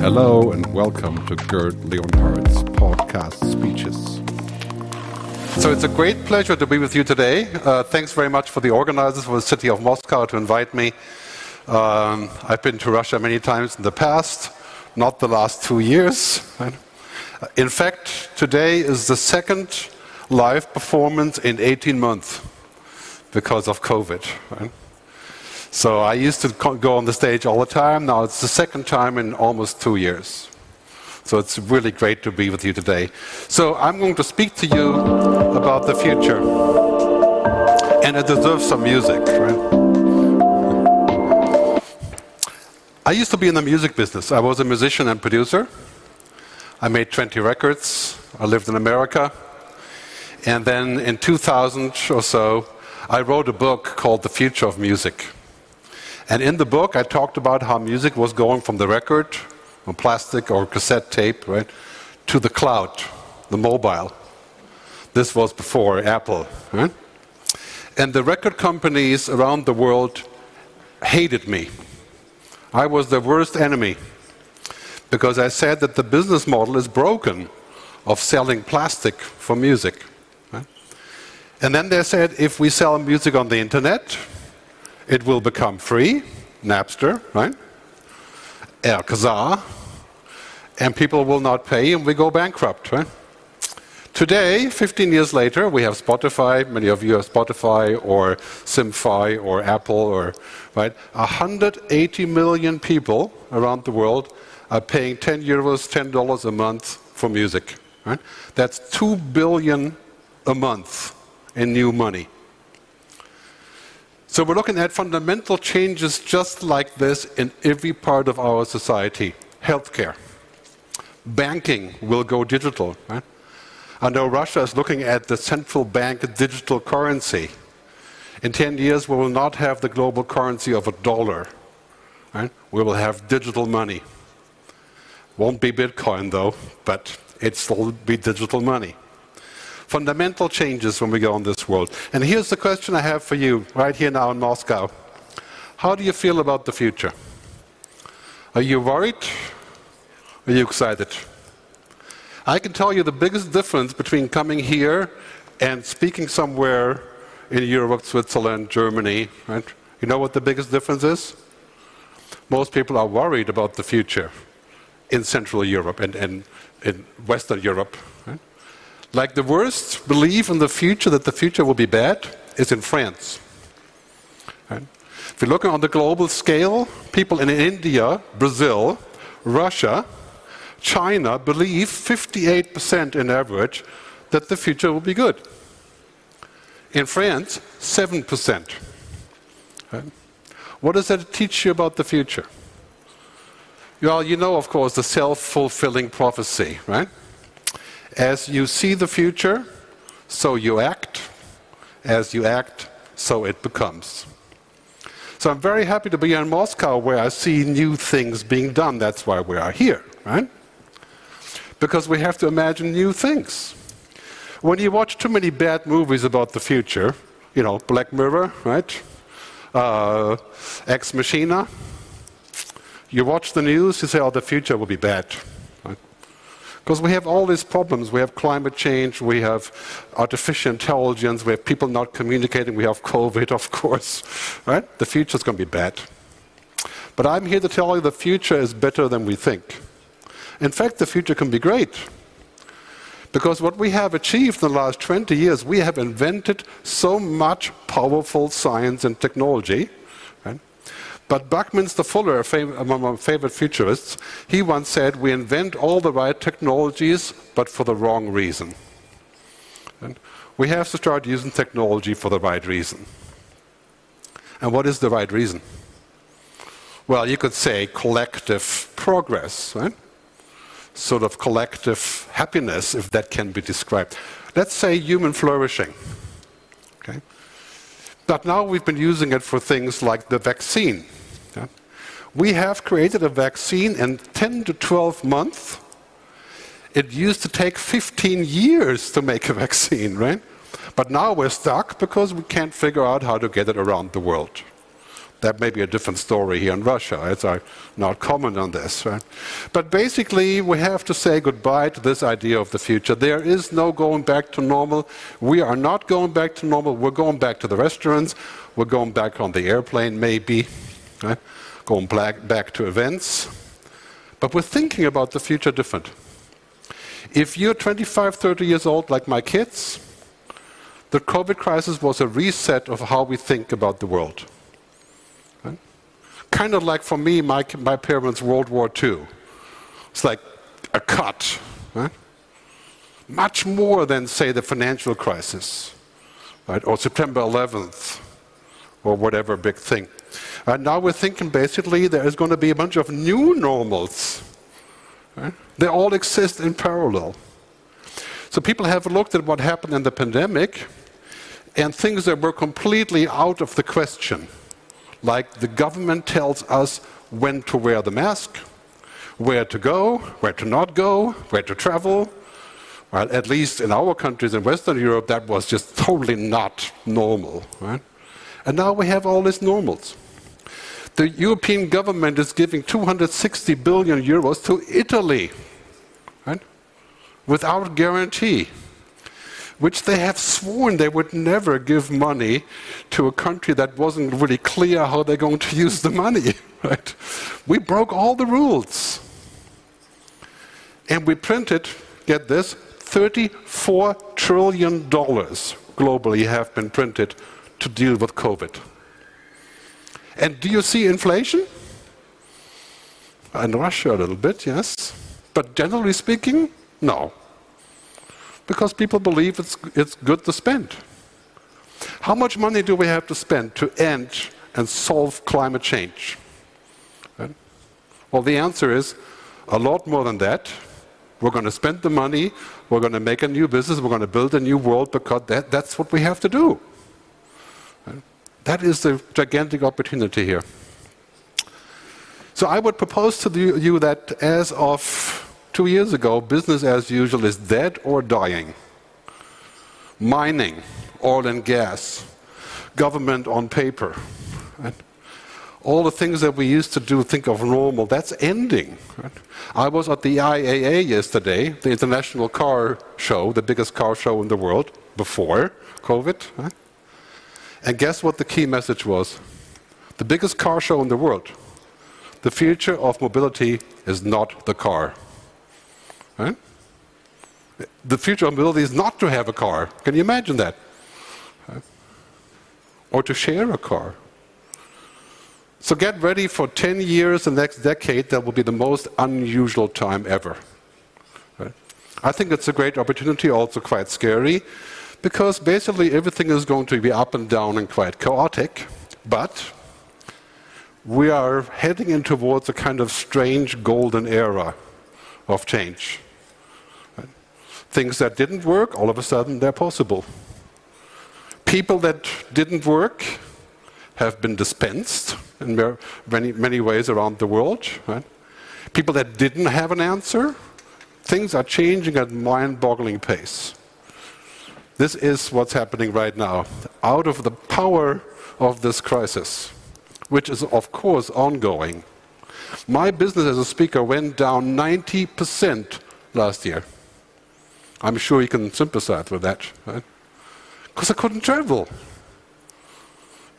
Hello and welcome to Gerd Leonhard's podcast speeches. So it's a great pleasure to be with you today. Uh, thanks very much for the organizers for the city of Moscow to invite me. Um, I've been to Russia many times in the past, not the last two years. In fact, today is the second live performance in 18 months because of COVID. Right? So I used to go on the stage all the time. Now it's the second time in almost two years. So it's really great to be with you today. So I'm going to speak to you about the future. And it deserves some music, right? I used to be in the music business. I was a musician and producer. I made 20 records. I lived in America. And then in 2000 or so, I wrote a book called The Future of Music. And in the book, I talked about how music was going from the record, from plastic or cassette tape, right, to the cloud, the mobile. This was before Apple. Right? And the record companies around the world hated me. I was the worst enemy because I said that the business model is broken of selling plastic for music. Right? And then they said if we sell music on the internet, it will become free, Napster, right? El Kazaa, and people will not pay and we go bankrupt, right? Today, 15 years later, we have Spotify. Many of you have Spotify or Simfy or Apple or right. 180 million people around the world are paying 10 euros, 10 dollars a month for music. Right? That's 2 billion a month in new money. So we're looking at fundamental changes just like this in every part of our society. Healthcare. Banking will go digital. Right? I know Russia is looking at the central bank digital currency. In 10 years, we will not have the global currency of a dollar. Right? We will have digital money. Won't be Bitcoin, though, but it will be digital money fundamental changes when we go in this world. And here's the question I have for you right here now in Moscow. How do you feel about the future? Are you worried? Are you excited? I can tell you the biggest difference between coming here and speaking somewhere in Europe, Switzerland, Germany, right? You know what the biggest difference is? Most people are worried about the future in Central Europe and, and in Western Europe. Like the worst belief in the future that the future will be bad is in France. Right? If you look on the global scale, people in India, Brazil, Russia, China believe 58% in average that the future will be good. In France, 7%. Right? What does that teach you about the future? Well, you know, of course, the self fulfilling prophecy, right? As you see the future, so you act. As you act, so it becomes. So I'm very happy to be in Moscow where I see new things being done. That's why we are here, right? Because we have to imagine new things. When you watch too many bad movies about the future, you know, Black Mirror, right? Uh, Ex Machina, you watch the news, you say, oh, the future will be bad. Because we have all these problems. We have climate change, we have artificial intelligence, we have people not communicating, we have COVID, of course. Right? The future is going to be bad. But I'm here to tell you the future is better than we think. In fact, the future can be great. Because what we have achieved in the last 20 years, we have invented so much powerful science and technology but Buckminster Fuller, of my favorite futurists, he once said, We invent all the right technologies, but for the wrong reason. And we have to start using technology for the right reason. And what is the right reason? Well, you could say collective progress, right? Sort of collective happiness, if that can be described. Let's say human flourishing. Okay? But now we've been using it for things like the vaccine we have created a vaccine in 10 to 12 months. It used to take 15 years to make a vaccine, right? But now we're stuck because we can't figure out how to get it around the world. That may be a different story here in Russia. It's I not comment on this. Right? But basically, we have to say goodbye to this idea of the future. There is no going back to normal. We are not going back to normal. We're going back to the restaurants. We're going back on the airplane, maybe. Right? Going back, back to events. But we're thinking about the future different. If you're 25, 30 years old, like my kids, the COVID crisis was a reset of how we think about the world. Right? Kind of like for me, my, my parents' World War II. It's like a cut. Right? Much more than, say, the financial crisis, right? or September 11th, or whatever big thing. And now we're thinking basically there is going to be a bunch of new normals Right? They all exist in parallel. So people have looked at what happened in the pandemic and things that were completely out of the question, like the government tells us when to wear the mask, where to go, where to not go, where to travel. Well, at least in our countries in Western Europe, that was just totally not normal. Right? And now we have all these normals the European government is giving 260 billion euros to Italy, right? Without guarantee, which they have sworn they would never give money to a country that wasn't really clear how they're going to use the money, right? We broke all the rules. And we printed, get this, 34 trillion dollars globally have been printed to deal with COVID. And do you see inflation? In Russia, a little bit, yes. But generally speaking, no. Because people believe it's, it's good to spend. How much money do we have to spend to end and solve climate change? Right? Well, the answer is a lot more than that. We're going to spend the money, we're going to make a new business, we're going to build a new world because that, that's what we have to do. That is the gigantic opportunity here. So I would propose to you that as of two years ago, business as usual is dead or dying. Mining, oil and gas, government on paper. Right? All the things that we used to do, think of normal, that's ending. Right? I was at the IAA yesterday, the international car show, the biggest car show in the world before COVID. Right? And guess what the key message was? The biggest car show in the world. The future of mobility is not the car. Right? The future of mobility is not to have a car. Can you imagine that? Right? Or to share a car. So get ready for 10 years, the next decade, that will be the most unusual time ever. Right? I think it's a great opportunity, also quite scary because basically everything is going to be up and down and quite chaotic, but we are heading in towards a kind of strange golden era of change. Things that didn't work, all of a sudden they're possible. People that didn't work have been dispensed in many, many ways around the world. Right? People that didn't have an answer, things are changing at mind-boggling pace. This is what's happening right now. Out of the power of this crisis, which is, of course, ongoing, my business as a speaker went down 90% last year. I'm sure you can sympathize with that, right? Because I couldn't travel.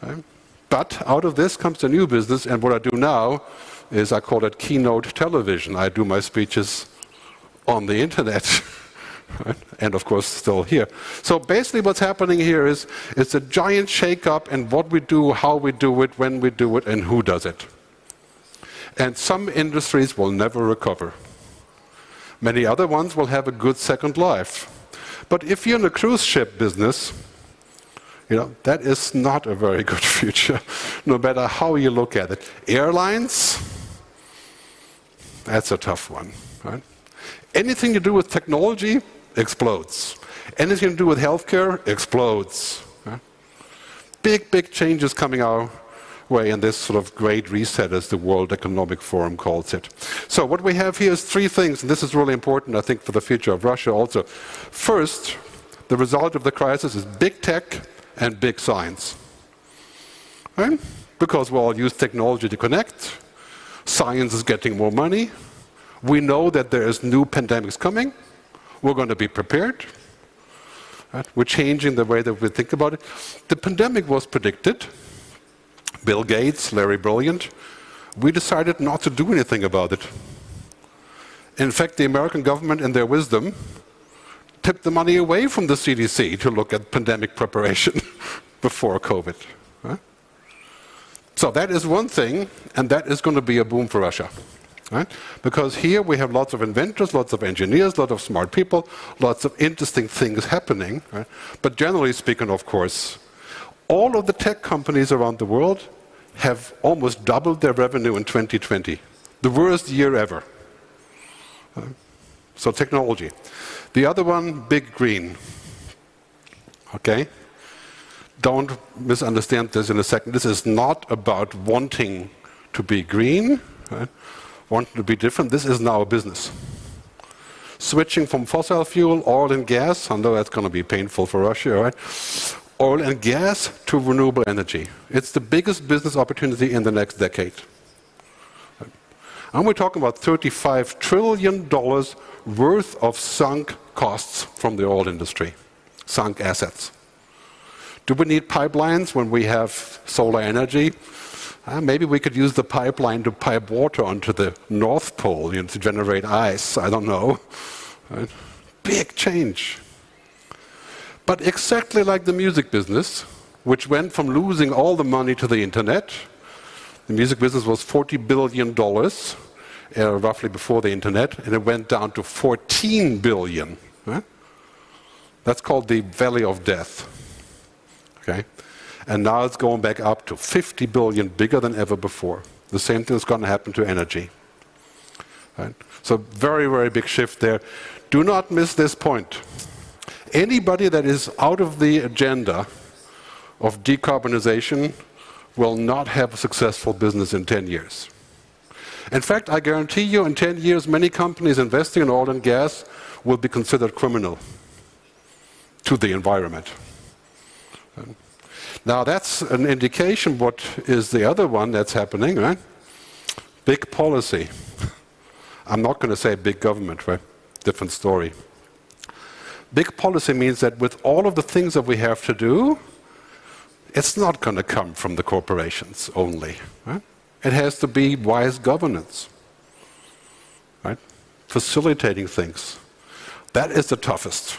Right? But out of this comes a new business, and what I do now is I call it keynote television. I do my speeches on the internet. Right? and of course still here. So basically what's happening here is it's a giant shake-up in what we do, how we do it, when we do it, and who does it. And some industries will never recover. Many other ones will have a good second life. But if you're in the cruise ship business, you know, that is not a very good future, no matter how you look at it. Airlines, that's a tough one. Right? Anything to do with technology, explodes. Anything to do with healthcare explodes. Big, big changes coming our way in this sort of great reset, as the World Economic Forum calls it. So what we have here is three things, and this is really important, I think, for the future of Russia also. First, the result of the crisis is big tech and big science. Right? because we all use technology to connect. Science is getting more money. We know that there is new pandemics coming. We're going to be prepared. Right? We're changing the way that we think about it. The pandemic was predicted. Bill Gates, Larry Brilliant. We decided not to do anything about it. In fact, the American government, in their wisdom, tipped the money away from the CDC to look at pandemic preparation before COVID. Right? So that is one thing, and that is going to be a boom for Russia. Right? Because here we have lots of inventors, lots of engineers, lots of smart people, lots of interesting things happening. Right? But generally speaking, of course, all of the tech companies around the world have almost doubled their revenue in 2020. The worst year ever. So technology. The other one, big green. Okay? Don't misunderstand this in a second. This is not about wanting to be green. Right? Want to be different, this is now a business. Switching from fossil fuel, oil and gas, I know that's going to be painful for Russia, right? Oil and gas to renewable energy. It's the biggest business opportunity in the next decade. And we're talking about $35 trillion worth of sunk costs from the oil industry, sunk assets. Do we need pipelines when we have solar energy? Uh, maybe we could use the pipeline to pipe water onto the North Pole you know, to generate ice. I don't know. Right? Big change. But exactly like the music business, which went from losing all the money to the internet, the music business was $40 billion uh, roughly before the internet, and it went down to 14 billion. Right? That's called the valley of death. Okay? And now it's going back up to 50 billion, bigger than ever before. The same thing is going to happen to energy. Right? So, very, very big shift there. Do not miss this point. Anybody that is out of the agenda of decarbonization will not have a successful business in 10 years. In fact, I guarantee you, in 10 years, many companies investing in oil and gas will be considered criminal to the environment. Now that's an indication what is the other one that's happening, right? Big policy. I'm not going to say big government, right? Different story. Big policy means that with all of the things that we have to do, it's not going to come from the corporations only. Right? It has to be wise governance, right? Facilitating things. That is the toughest.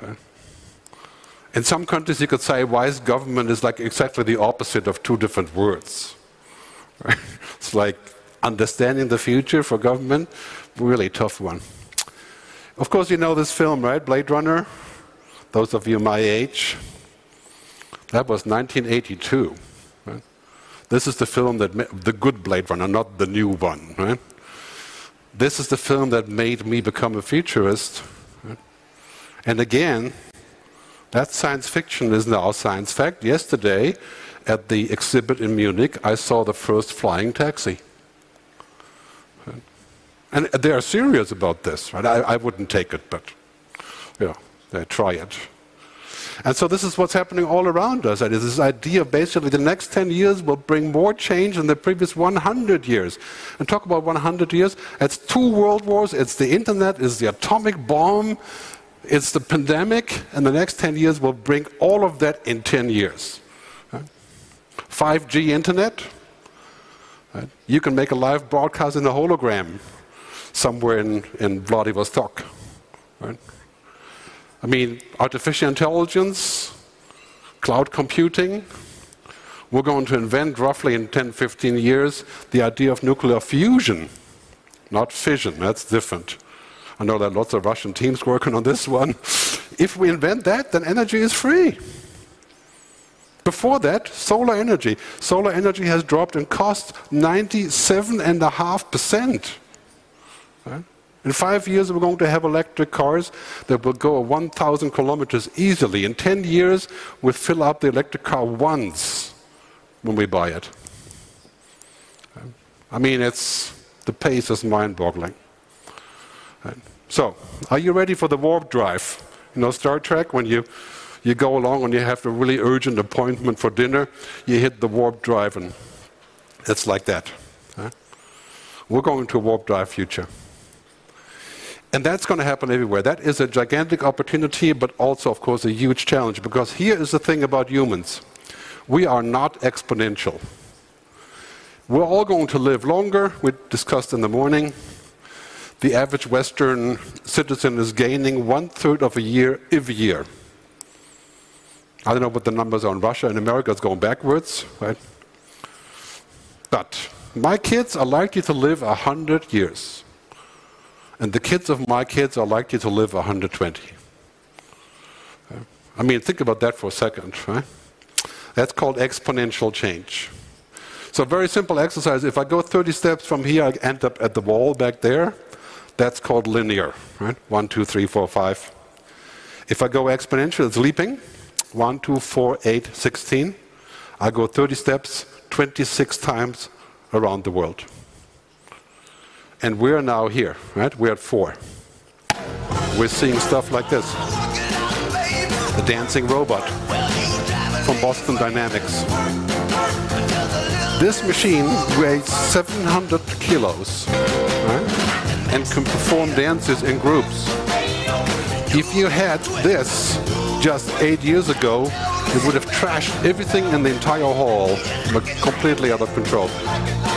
Right? In some countries, you could say wise government is like exactly the opposite of two different words. It's like understanding the future for government, really tough one. Of course, you know this film, right? Blade Runner. Those of you my age. That was 1982. Right? This is the film that the good Blade Runner, not the new one. Right? This is the film that made me become a futurist. Right? And again, that science fiction is now science fact. Yesterday, at the exhibit in Munich, I saw the first flying taxi. And they are serious about this, right? I, I wouldn't take it, but yeah, they try it. And so this is what's happening all around us. And this idea basically the next 10 years will bring more change than the previous 100 years. And talk about 100 years, it's two world wars, it's the internet, it's the atomic bomb, it's the pandemic, and the next 10 years will bring all of that in 10 years. 5G internet, you can make a live broadcast in a hologram somewhere in, in Vladivostok. Right? I mean, artificial intelligence, cloud computing. We're going to invent roughly in 10, 15 years the idea of nuclear fusion, not fission, that's different. I know there are lots of Russian teams working on this one. If we invent that, then energy is free. Before that, solar energy. Solar energy has dropped in cost 97.5%. Right? In five years, we're going to have electric cars that will go 1,000 kilometers easily. In 10 years, we fill up the electric car once when we buy it. I mean, it's the pace is mind-boggling. So, are you ready for the warp drive? You know Star Trek when you You go along and you have a really urgent appointment for dinner, you hit the warp drive, and it's like that. Huh? We're going to a warp drive future. And that's going to happen everywhere. That is a gigantic opportunity, but also, of course, a huge challenge. Because here is the thing about humans we are not exponential. We're all going to live longer. We discussed in the morning. The average Western citizen is gaining one third of a year every year. I don't know what the numbers are in Russia. In America, it's going backwards, right? But my kids are likely to live 100 years. And the kids of my kids are likely to live 120. I mean, think about that for a second, right? That's called exponential change. So, very simple exercise. If I go 30 steps from here, I end up at the wall back there. That's called linear, right? One, two, three, four, five. If I go exponential, it's leaping. One, two, four, eight, 16. I go 30 steps 26 times around the world. And we're now here, right? We're at four. We're seeing stuff like this. The dancing robot from Boston Dynamics. This machine weighs 700 kilos right? And can perform dances in groups. If you had this just eight years ago, it would have trashed everything in the entire hall, but completely out of control.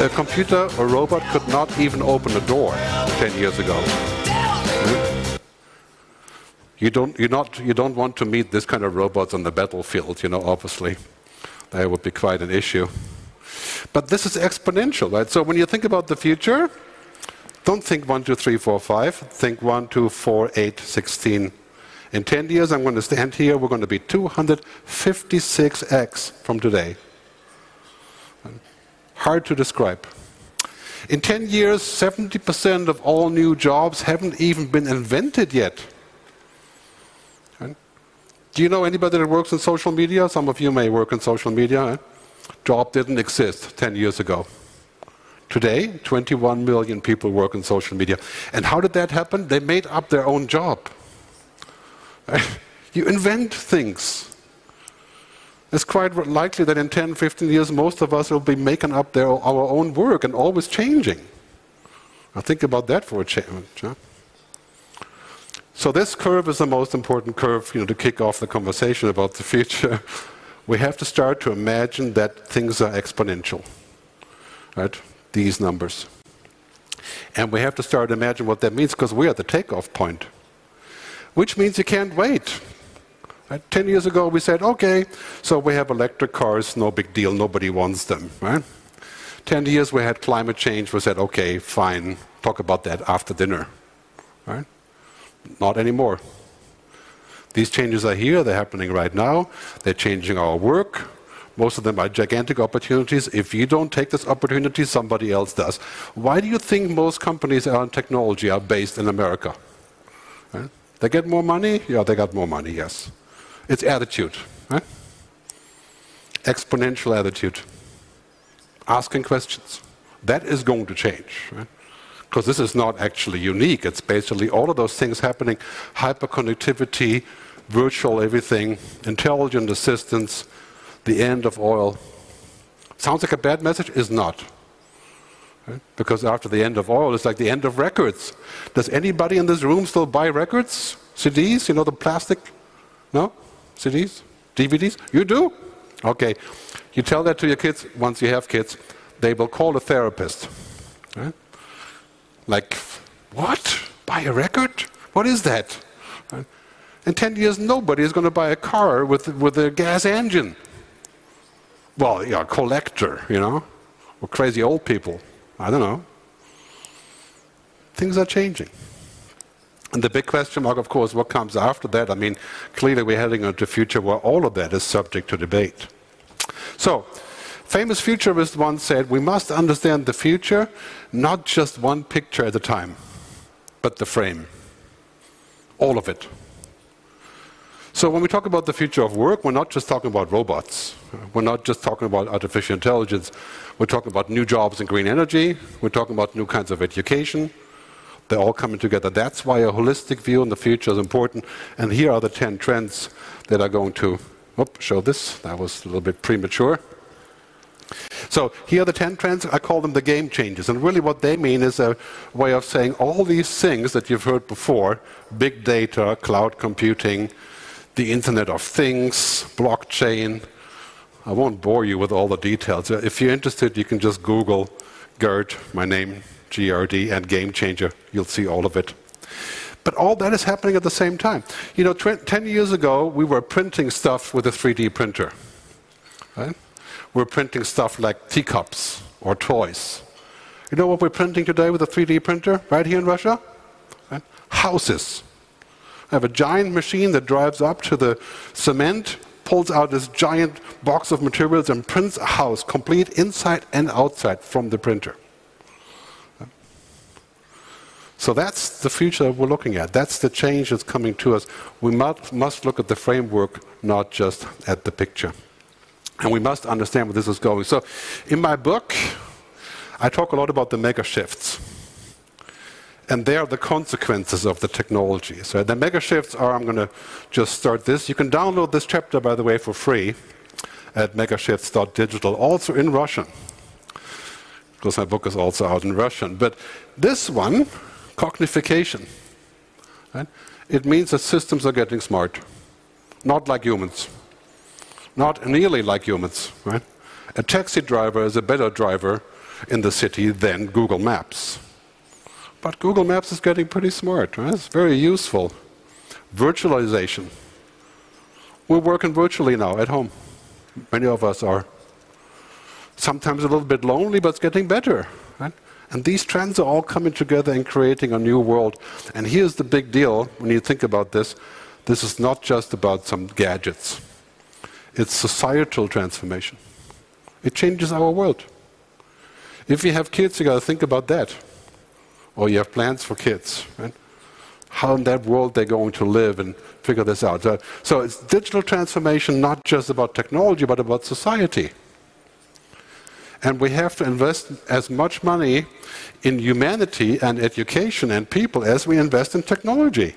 A computer or robot could not even open a door 10 years ago. Hmm? You don't, you not, you don't want to meet this kind of robots on the battlefield, you know, obviously. That would be quite an issue. But this is exponential, right? So when you think about the future, don't think 1, 2, 3, 4, 5. Think 1, 2, 4, 8, 16. In 10 years, I'm going to stand here. We're going to be 256x from today. Hard to describe. In 10 years, 70% of all new jobs haven't even been invented yet. Do you know anybody that works in social media? Some of you may work in social media. Job didn't exist 10 years ago. Today, 21 million people work in social media. And how did that happen? They made up their own job. you invent things. It's quite likely that in 10, 15 years, most of us will be making up their, our own work and always changing. Now think about that for a change. Huh? So this curve is the most important curve you know, to kick off the conversation about the future. we have to start to imagine that things are exponential, right? These numbers. And we have to start to imagine what that means because we're the takeoff point, which means you can't wait. Right? Ten years ago, we said, okay, so we have electric cars, no big deal, nobody wants them. Right? Ten years, we had climate change, we said, okay, fine, talk about that after dinner. Right? Not anymore. These changes are here, they're happening right now, they're changing our work. Most of them are gigantic opportunities. If you don't take this opportunity, somebody else does. Why do you think most companies in technology are based in America? Right? They get more money? Yeah, they got more money, yes. It's attitude. Right? Exponential attitude. Asking questions. That is going to change. Right? because this is not actually unique. It's basically all of those things happening hyperconnectivity, virtual everything, intelligent assistance, the end of oil. Sounds like a bad message? Is not. Right? Because after the end of oil, it's like the end of records. Does anybody in this room still buy records? CDs? You know, the plastic? No? CDs? DVDs? You do? Okay. You tell that to your kids once you have kids, they will call a therapist. Right? Like, what? Buy a record? What is that? In 10 years, nobody is going to buy a car with, with a gas engine. Well, yeah, collector, you know, or crazy old people. I don't know. Things are changing. And the big question mark, of course, what comes after that? I mean, clearly we're heading into a future where all of that is subject to debate. So, famous futurist once said, we must understand the future, not just one picture at a time, but the frame. All of it. So when we talk about the future of work, we're not just talking about robots. We're not just talking about artificial intelligence. We're talking about new jobs in green energy. We're talking about new kinds of education. They're all coming together. That's why a holistic view in the future is important. And here are the 10 trends that are going to Oop, show this. That was a little bit premature. So here are the 10 trends. I call them the game changers. And really what they mean is a way of saying all these things that you've heard before, big data, cloud computing, the Internet of Things, blockchain. I won't bore you with all the details. Uh, if you're interested, you can just Google GERD, my name, GRD, and game changer. You'll see all of it. But all that is happening at the same time. You know, 10 years ago, we were printing stuff with a 3D printer. Right? We're printing stuff like teacups or toys. You know what we're printing today with a 3D printer right here in Russia? Right? Houses. I have a giant machine that drives up to the cement, pulls out this giant box of materials, and prints a house complete inside and outside from the printer. So that's the future that we're looking at. That's the change that's coming to us. We must, must look at the framework, not just at the picture. And we must understand where this is going. So in my book, I talk a lot about the mega shifts. And they are the consequences of the technology. So the mega shifts are, I'm going to just start this. You can download this chapter, by the way, for free at megashifts.digital, also in Russian. Because my book is also out in Russian. But this one, cognification. Right? It means that systems are getting smart, not like humans, not nearly like humans. Right? A taxi driver is a better driver in the city than Google Maps. But Google Maps is getting pretty smart. Right? It's very useful. Virtualization. We're working virtually now at home. Many of us are. Sometimes a little bit lonely, but it's getting better. Right? And these trends are all coming together and creating a new world. And here's the big deal when you think about this this is not just about some gadgets, it's societal transformation. It changes our world. If you have kids, you got to think about that. Or you have plans for kids, right? How in that world they're going to live and figure this out. So, so it's digital transformation, not just about technology, but about society. And we have to invest as much money in humanity and education and people as we invest in technology.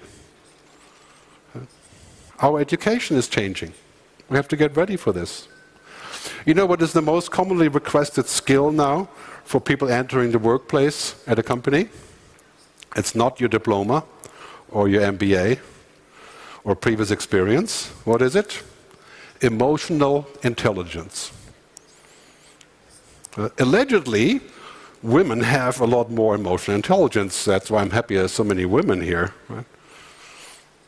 Our education is changing. We have to get ready for this. You know what is the most commonly requested skill now for people entering the workplace at a company? It's not your diploma or your MBA or previous experience. What is it? Emotional intelligence. Uh, allegedly, women have a lot more emotional intelligence. That's why I'm happy there's so many women here. Right?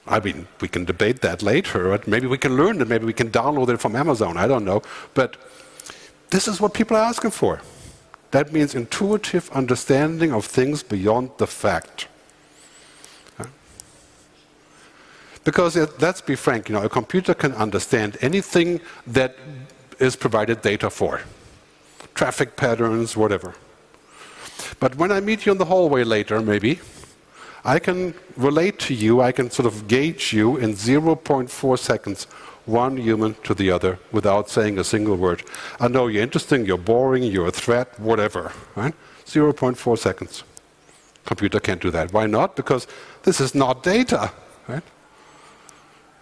I mean, we can debate that later. Right? Maybe we can learn it. Maybe we can download it from Amazon. I don't know. But this is what people are asking for. That means intuitive understanding of things beyond the fact. Because let's be frank, you know, a computer can understand anything that is provided data for traffic patterns, whatever. But when I meet you in the hallway later, maybe, I can relate to you, I can sort of gauge you in 0.4 seconds, one human to the other, without saying a single word. I know you're interesting, you're boring, you're a threat, whatever. Right? 0.4 seconds. Computer can't do that. Why not? Because this is not data. Right?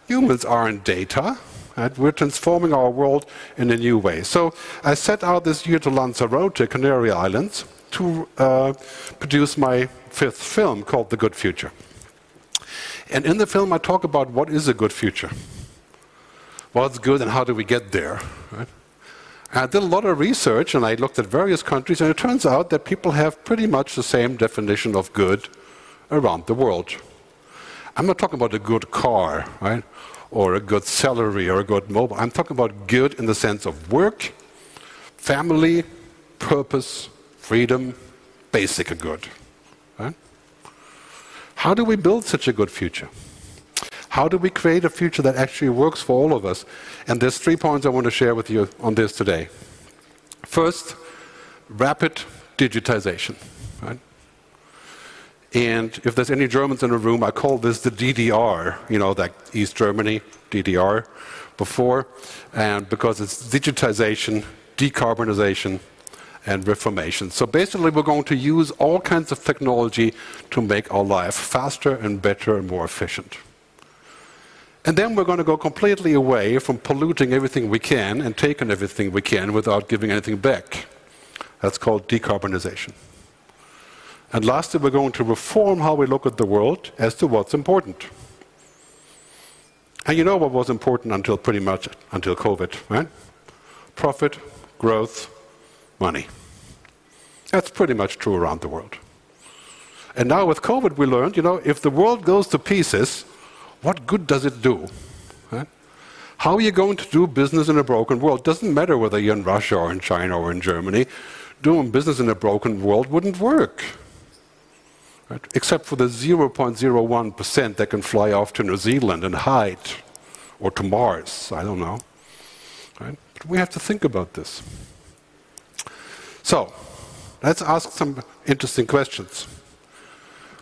Humans aren't data. Right? We're transforming our world in a new way. So I set out this year to Lanzarote, Canary Islands, to uh, produce my fifth film called The Good Future. And in the film, I talk about what is a good future. What's good and how do we get there? Right? I did a lot of research and I looked at various countries, and it turns out that people have pretty much the same definition of good around the world. I'm not talking about a good car, right? or a good salary or a good mobile. I'm talking about good in the sense of work, family, purpose, freedom, basic good. Right? How do we build such a good future? How do we create a future that actually works for all of us? And there's three points I want to share with you on this today. First, rapid digitization. Right? And if there's any Germans in the room, I call this the DDR, you know, like East Germany, DDR, before, and because it's digitization, decarbonization, and reformation. So basically, we're going to use all kinds of technology to make our life faster and better and more efficient. And then we're going to go completely away from polluting everything we can and taking everything we can without giving anything back. That's called decarbonization. And lastly, we're going to reform how we look at the world as to what's important. And you know what was important until pretty much until COVID, right? Profit, growth, money. That's pretty much true around the world. And now with COVID, we learned, you know, if the world goes to pieces, what good does it do? Right? How are you going to do business in a broken world? Doesn't matter whether you're in Russia or in China or in Germany. Doing business in a broken world wouldn't work. Right? Except for the 0.01% that can fly off to New Zealand and hide, or to Mars, I don't know. Right? But we have to think about this. So, let's ask some interesting questions.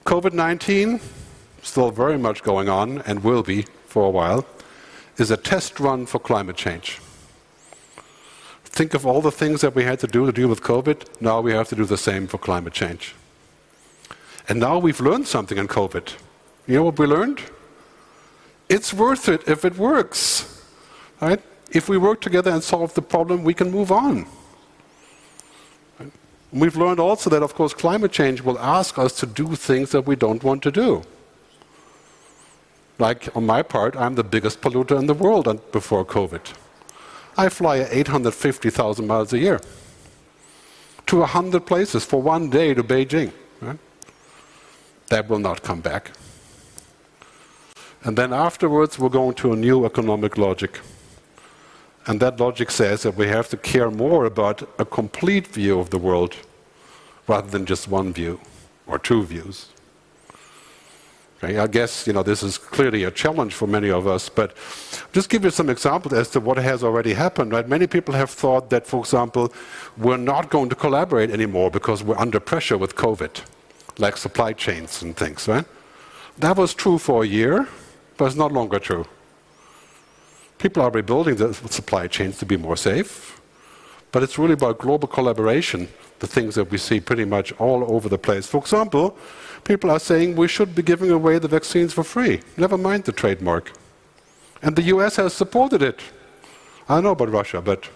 COVID 19 still very much going on and will be for a while, is a test run for climate change. Think of all the things that we had to do to deal with COVID. Now we have to do the same for climate change. And now we've learned something in COVID. You know what we learned? It's worth it if it works. Right? If we work together and solve the problem, we can move on. We've learned also that, of course, climate change will ask us to do things that we don't want to do. Like on my part, I'm the biggest polluter in the world before COVID. I fly 850,000 miles a year to 100 places for one day to Beijing. Right? That will not come back. And then afterwards, we're going to a new economic logic. And that logic says that we have to care more about a complete view of the world rather than just one view or two views. Okay, I guess you know this is clearly a challenge for many of us, but just give you some examples as to what has already happened. Right? Many people have thought that, for example, we're not going to collaborate anymore because we're under pressure with COVID, like supply chains and things. Right? That was true for a year, but it's not longer true. People are rebuilding the supply chains to be more safe, but it's really about global collaboration, the things that we see pretty much all over the place. For example, people are saying we should be giving away the vaccines for free, never mind the trademark. And the US has supported it. I don't know about Russia, but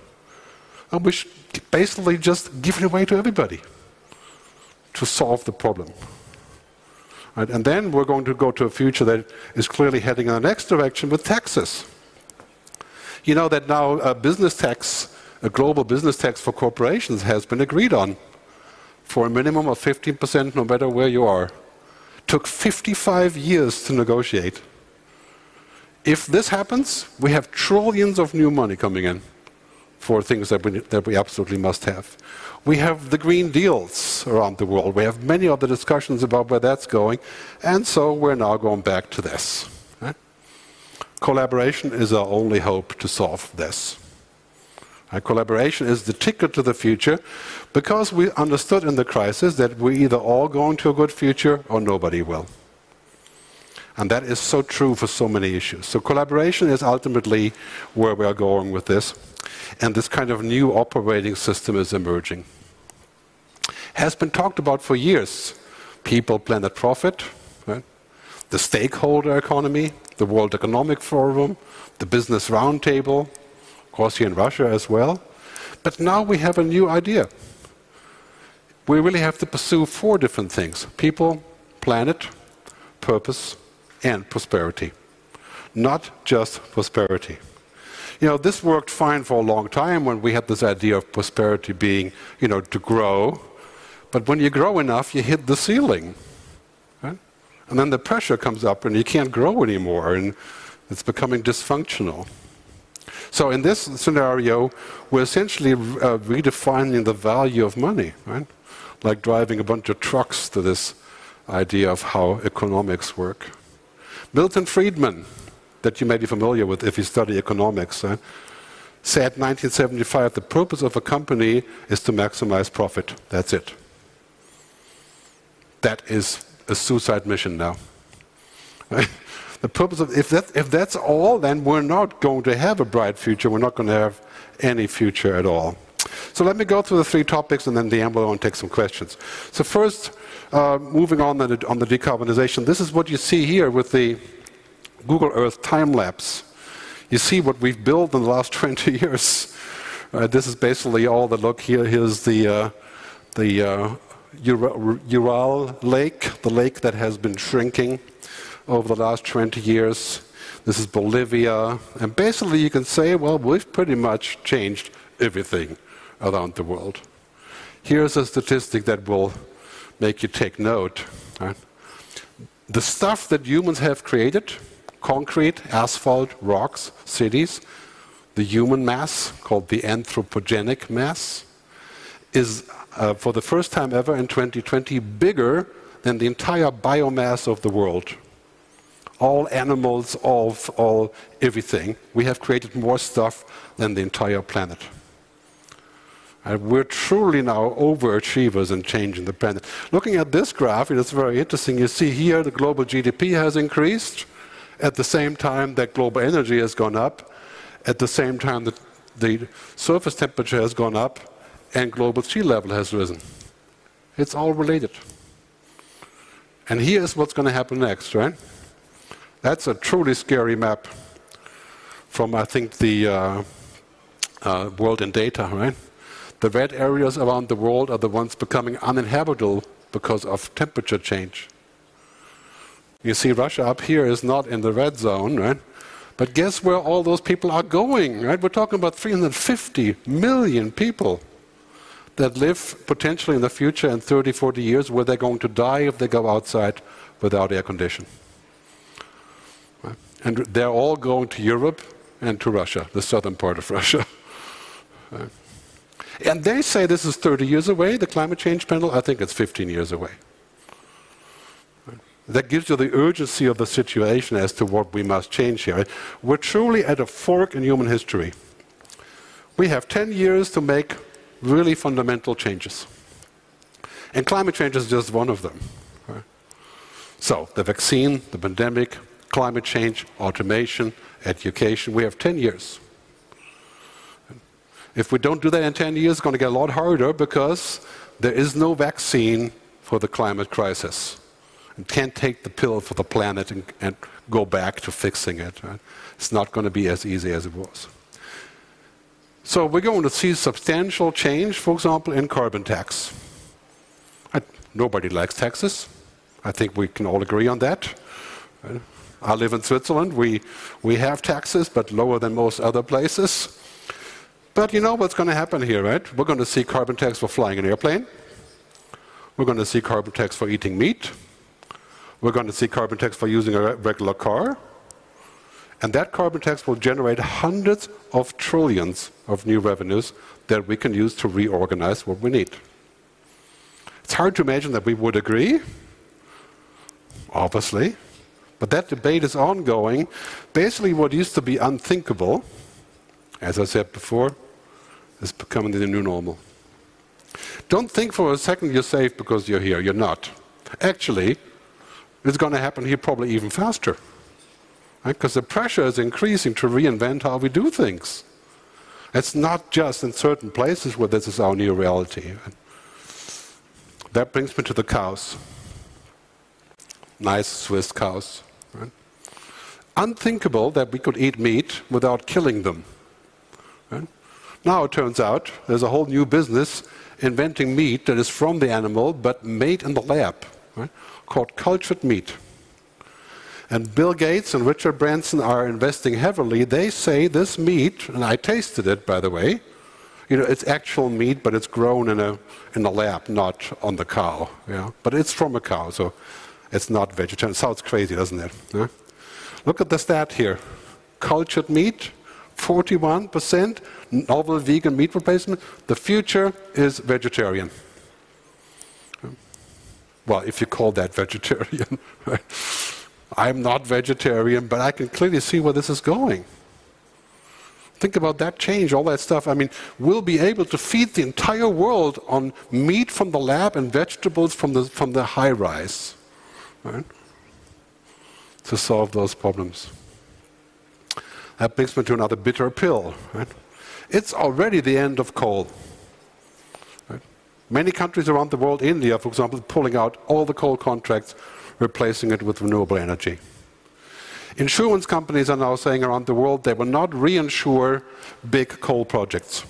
and we should basically just give it away to everybody to solve the problem. Right? And then we're going to go to a future that is clearly heading in the next direction with taxes. You know that now a business tax, a global business tax for corporations has been agreed on for a minimum of 15% no matter where you are. Took 55 years to negotiate. If this happens, we have trillions of new money coming in for things that we, that we absolutely must have. We have the green deals around the world. We have many other discussions about where that's going. And so we're now going back to this. Collaboration is our only hope to solve this. Collaboration is the ticket to the future because we understood in the crisis that we're either all going to a good future or nobody will. And that is so true for so many issues. So collaboration is ultimately where we are going with this. And this kind of new operating system is emerging. Has been talked about for years. People, planet, profit, right? the stakeholder economy, the World Economic Forum, the Business Roundtable, course, here in Russia as well. But now we have a new idea. We really have to pursue four different things people, planet, purpose, and prosperity. Not just prosperity. You know, this worked fine for a long time when we had this idea of prosperity being, you know, to grow. But when you grow enough, you hit the ceiling. Right? And then the pressure comes up and you can't grow anymore and it's becoming dysfunctional. So in this scenario, we're essentially uh, redefining the value of money, right? Like driving a bunch of trucks to this idea of how economics work. Milton Friedman, that you may be familiar with if you study economics, right? said 1975 the purpose of a company is to maximize profit. That's it. That is a suicide mission now. the purpose of if that if that's all, then we're not going to have a bright future. We're not going to have any future at all. So let me go through the three topics and then the will take some questions. So first, uh, moving on the, on the decarbonization, this is what you see here with the Google Earth time lapse. You see what we've built in the last 20 years. Uh, this is basically all the look here. Here's the, uh, the uh, Aral Lake, the lake that has been shrinking over the last 20 years. This is Bolivia. And basically, you can say, well, we've pretty much changed everything around the world. Here's a statistic that will make you take note. The stuff that humans have created concrete, asphalt, rocks, cities the human mass, called the anthropogenic mass, is uh, for the first time ever in 2020 bigger than the entire biomass of the world. All animals, all, all everything. We have created more stuff than the entire planet. And we're truly now overachievers in changing the planet. Looking at this graph, it is very interesting. You see here the global GDP has increased at the same time that global energy has gone up, at the same time that the surface temperature has gone up and global sea level has risen. It's all related. And here's what's going to happen next, right? That's a truly scary map from, I think, the uh, uh, World in Data, right? The red areas around the world are the ones becoming uninhabitable because of temperature change. You see, Russia up here is not in the red zone, right? But guess where all those people are going, right? We're talking about 350 million people that live potentially in the future in 30, 40 years where they're going to die if they go outside without air conditioning. And they're all going to Europe and to Russia, the southern part of Russia. Right? And they say this is 30 years away, the climate change panel. I think it's 15 years away. Uh, that gives you the urgency of the situation as to what we must change here. We're truly at a fork in human history. We have 10 years to make really fundamental changes. And climate change is just one of them. Uh, so, the vaccine, the pandemic, climate change, automation, education, we have 10 years. If we don't do that in 10 years, it's going to get a lot harder because there is no vaccine for the climate crisis. You can't take the pill for the planet and, and go back to fixing it. Right? It's not going to be as easy as it was. So we're going to see substantial change, for example, in carbon tax. I, nobody likes taxes. I think we can all agree on that. Right? I live in Switzerland. We, we have taxes, but lower than most other places. But you know what's going to happen here, right? We're going to see carbon tax for flying an airplane. We're going to see carbon tax for eating meat. We're going to see carbon tax for using a regular car. And that carbon tax will generate hundreds of trillions of new revenues that we can use to reorganize what we need. It's hard to imagine that we would agree, obviously, but that debate is ongoing. Basically, what used to be unthinkable, as I said before, is becoming the new normal. Don't think for a second you're safe because you're here. You're not. Actually, it's going to happen here probably even faster. Because right? the pressure is increasing to reinvent how we do things. It's not just in certain places where this is our new reality. That brings me to the cows. Nice Swiss cows. Unthinkable that we could eat meat without killing them. Right? Now it turns out there's a whole new business inventing meat that is from the animal but made in the lab, right? called cultured meat. And Bill Gates and Richard Branson are investing heavily. They say this meat, and I tasted it by the way, you know, it's actual meat, but it's grown in a in a lab, not on the cow. Yeah? But it's from a cow, so it's not vegetarian. It sounds crazy, doesn't it? Yeah? Look at the stat here. Cultured meat, 41% novel vegan meat replacement. The future is vegetarian. Well, if you call that vegetarian. I'm not vegetarian, but I can clearly see where this is going. Think about that change, all that stuff. I mean, we'll be able to feed the entire world on meat from the lab and vegetables from the, from the high rise right? To solve those problems. That brings me to another bitter pill. Right? It's already the end of coal. Many countries around the world, India, for example, pulling out all the coal contracts, replacing it with renewable energy. Insurance companies are now saying around the world they will not reinsure big coal projects.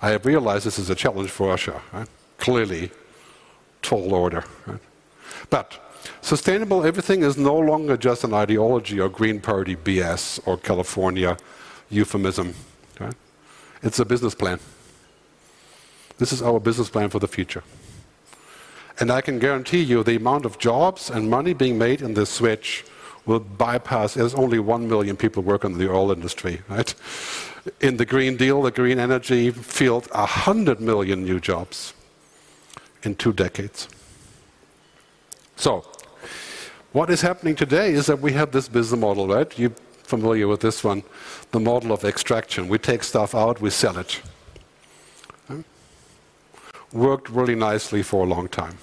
I have realized this is a challenge for Russia. Right? Clearly, tall order. Right? But sustainable everything is no longer just an ideology or Green Party BS or California euphemism. It's a business plan. This is our business plan for the future. And I can guarantee you the amount of jobs and money being made in this switch will bypass, there's only one million people work in the oil industry, right? In the Green Deal, the green energy field, 100 million new jobs in two decades. So, what is happening today is that we have this business model, right? You're familiar with this one, the model of extraction. We take stuff out, we sell it. Worked really nicely for a long time.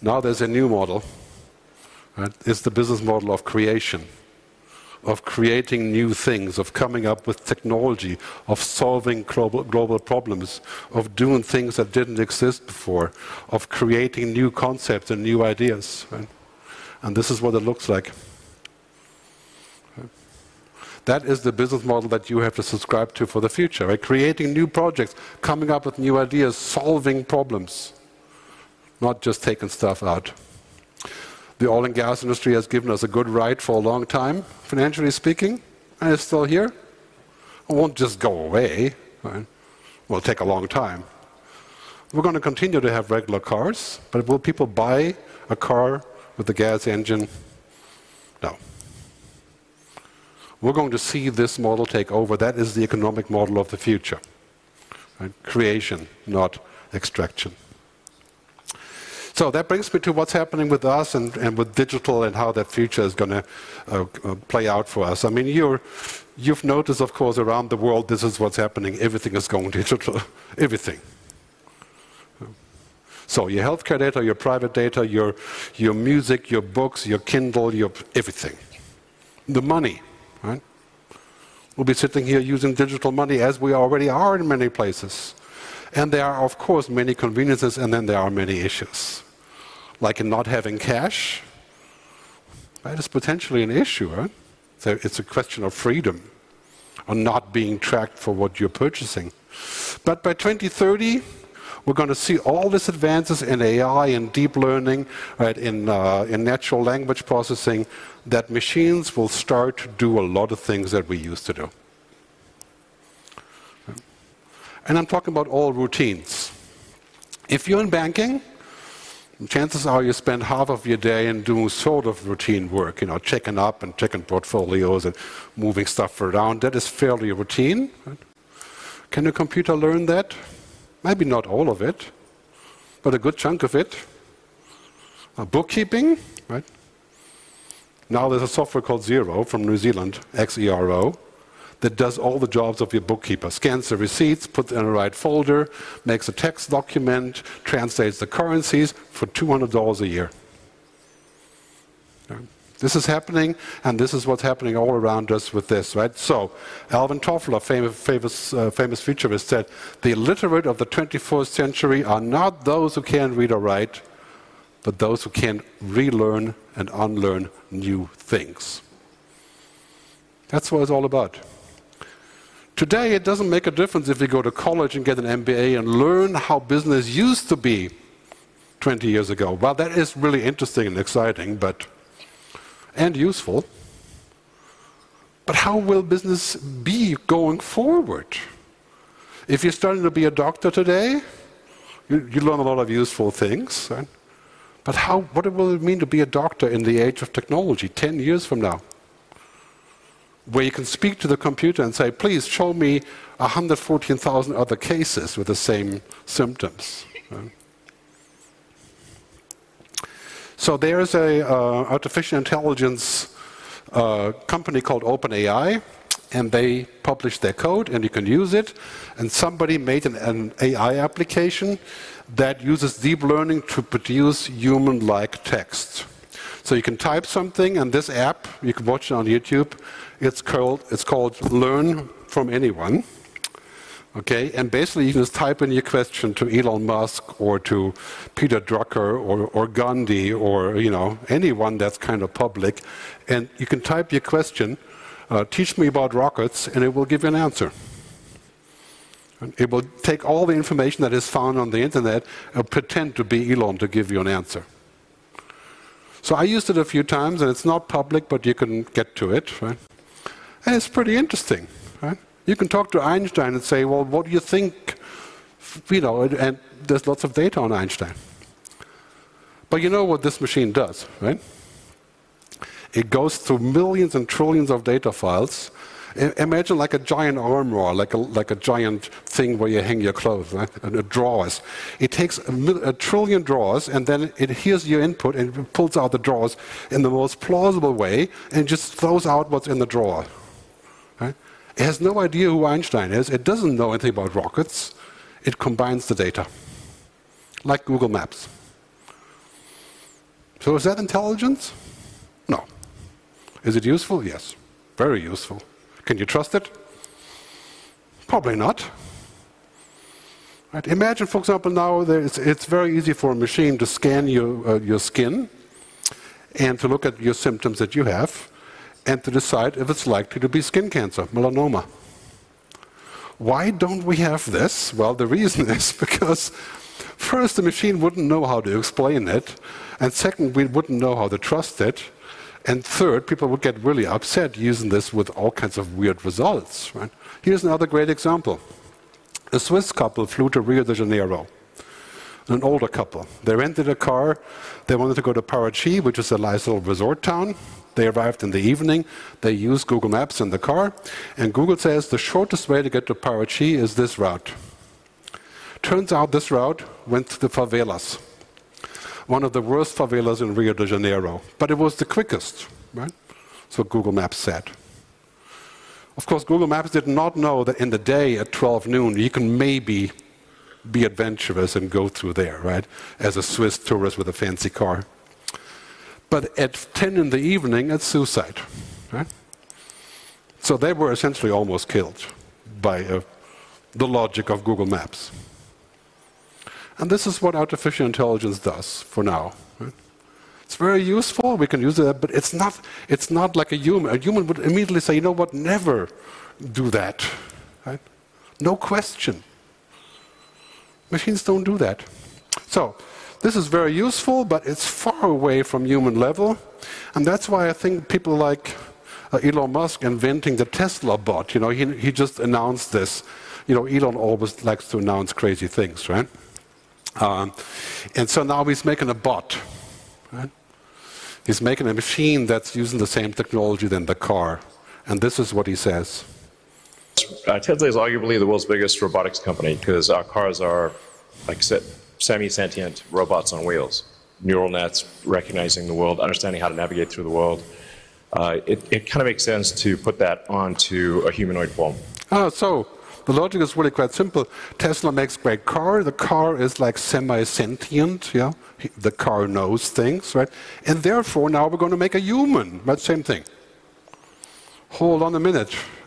Now there's a new model. Right? It's the business model of creation, of creating new things, of coming up with technology, of solving global, global problems, of doing things that didn't exist before, of creating new concepts and new ideas. Right? And this is what it looks like. That is the business model that you have to subscribe to for the future. Right? Creating new projects, coming up with new ideas, solving problems not just taking stuff out. The oil and gas industry has given us a good ride for a long time, financially speaking, and it's still here. It won't just go away. Right? Will take a long time. We're going to continue to have regular cars, but will people buy a car with a gas engine? No. We're going to see this model take over. That is the economic model of the future. Right? Creation, not extraction. So that brings me to what's happening with us and, and with digital and how that future is going to uh, uh, play out for us. I mean, you you've noticed, of course, around the world, this is what's happening. Everything is going digital. Everything. So your healthcare data, your private data, your, your music, your books, your Kindle, your everything. The money, right? We'll be sitting here using digital money as we already are in many places. And there are, of course, many conveniences, and then there are many issues like in not having cash, that is potentially an issue. Right? So it's a question of freedom, on not being tracked for what you're purchasing. But by 2030, we're going to see all these advances in AI and deep learning, right, in, uh, in natural language processing, that machines will start to do a lot of things that we used to do. And I'm talking about all routines. If you're in banking, chances are you spend half of your day in doing sort of routine work, you know, checking up and checking portfolios and moving stuff around. That is fairly routine. Can a computer learn that? Maybe not all of it, but a good chunk of it. Uh, bookkeeping, right? Now there's a software called Xero from New Zealand, X-E-R-O, that does all the jobs of your bookkeeper. Scans the receipts, puts in the right folder, makes a text document, translates the currencies for $200 a year. This is happening, and this is what's happening all around us with this, right? So, Alvin Toffler, famous, famous, uh, famous futurist, said, The illiterate of the 21st century are not those who can't read or write, but those who can relearn and unlearn new things. That's what it's all about. Today, it doesn't make a difference if you go to college and get an MBA and learn how business used to be 20 years ago. Well, that is really interesting and exciting, but and useful. But how will business be going forward? If you're starting to be a doctor today, you, you learn a lot of useful things. Right? But how, what will it mean to be a doctor in the age of technology 10 years from now? Where you can speak to the computer and say, please show me 114,000 other cases with the same symptoms. So there's a uh, artificial intelligence uh, company called OpenAI, and they published their code, and you can use it. And somebody made an, an AI application that uses deep learning to produce human-like text. So you can type something, and this app, you can watch it on YouTube, it's called, it's called Learn from Anyone. Okay, and basically you can just type in your question to Elon Musk or to Peter Drucker or, or Gandhi or you know anyone that's kind of public, and you can type your question, uh, teach me about rockets, and it will give you an answer. It will take all the information that is found on the internet and pretend to be Elon to give you an answer. So I used it a few times, and it's not public, but you can get to it, right? And it's pretty interesting, right? You can talk to Einstein and say, well, what do you think? You know, and there's lots of data on Einstein. But you know what this machine does, right? It goes through millions and trillions of data files. imagine like a giant armoire, like a, like a giant thing where you hang your clothes, right? And it drawers. It takes a, a, trillion drawers, and then it hears your input and pulls out the drawers in the most plausible way and just throws out what's in the drawer. It has no idea who Einstein is. It doesn't know anything about rockets. It combines the data, like Google Maps. So is that intelligence? No. Is it useful? Yes. Very useful. Can you trust it? Probably not. Right? Imagine, for example, now it's very easy for a machine to scan your, uh, your skin and to look at your symptoms that you have and to decide if it's likely to be skin cancer, melanoma. Why don't we have this? Well, the reason is because first, the machine wouldn't know how to explain it, and second, we wouldn't know how to trust it, and third, people would get really upset using this with all kinds of weird results. Right? Here's another great example. A Swiss couple flew to Rio de Janeiro an older couple. They rented a car. They wanted to go to Paraty, which is a nice little resort town. They arrived in the evening. They used Google Maps in the car. And Google says the shortest way to get to Paraty is this route. Turns out this route went to the favelas, one of the worst favelas in Rio de Janeiro. But it was the quickest, right? So Google Maps said. Of course, Google Maps did not know that in the day at 12 noon, you can maybe be adventurous and go through there, right? As a Swiss tourist with a fancy car. But at 10 in the evening, it's suicide. Right? So they were essentially almost killed by uh, the logic of Google Maps. And this is what artificial intelligence does for now. Right? It's very useful, we can use it, but it's not, it's not like a human. A human would immediately say, you know what, never do that. Right? No question. Machines don't do that. So, this is very useful, but it's far away from human level. And that's why I think people like uh, Elon Musk inventing the Tesla bot, you know, he, he just announced this. You know, Elon always likes to announce crazy things, right? Um, and so now he's making a bot, right? He's making a machine that's using the same technology than the car. And this is what he says. Uh, Tesla is arguably the world's biggest robotics company because our cars are, like I said, semi-sentient robots on wheels, neural nets, recognizing the world, understanding how to navigate through the world. Uh, it, it kind of makes sense to put that onto a humanoid form. Ah, so the logic is really quite simple. Tesla makes great car. The car is like semi-sentient. Yeah, the car knows things, right? And therefore, now we're going to make a human. But same thing. Hold on a minute.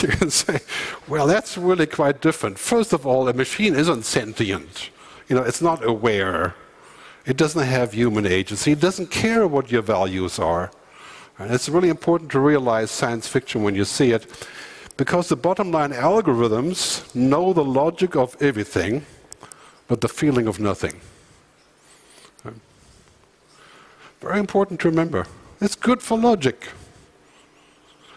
you can say, well, that's really quite different. First of all, a machine isn't sentient. You know, it's not aware. It doesn't have human agency. It doesn't care what your values are. And it's really important to realize science fiction when you see it, because the bottom line algorithms know the logic of everything, but the feeling of nothing. Very important to remember. It's good for logic.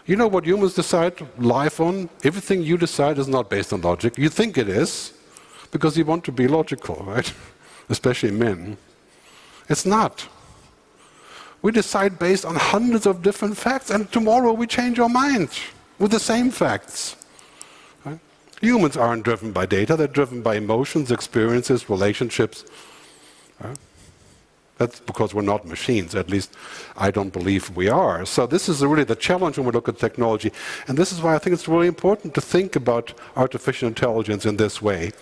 You know what humans decide life on? Everything you decide is not based on logic. You think it is, because you want to be logical, right? Especially men. It's not. We decide based on hundreds of different facts, and tomorrow we change our mind with the same facts. Right? Humans aren't driven by data, they're driven by emotions, experiences, relationships. Right? That's because we're not machines. At least I don't believe we are. So this is really the challenge when we look at technology. And this is why I think it's really important to think about artificial intelligence in this way.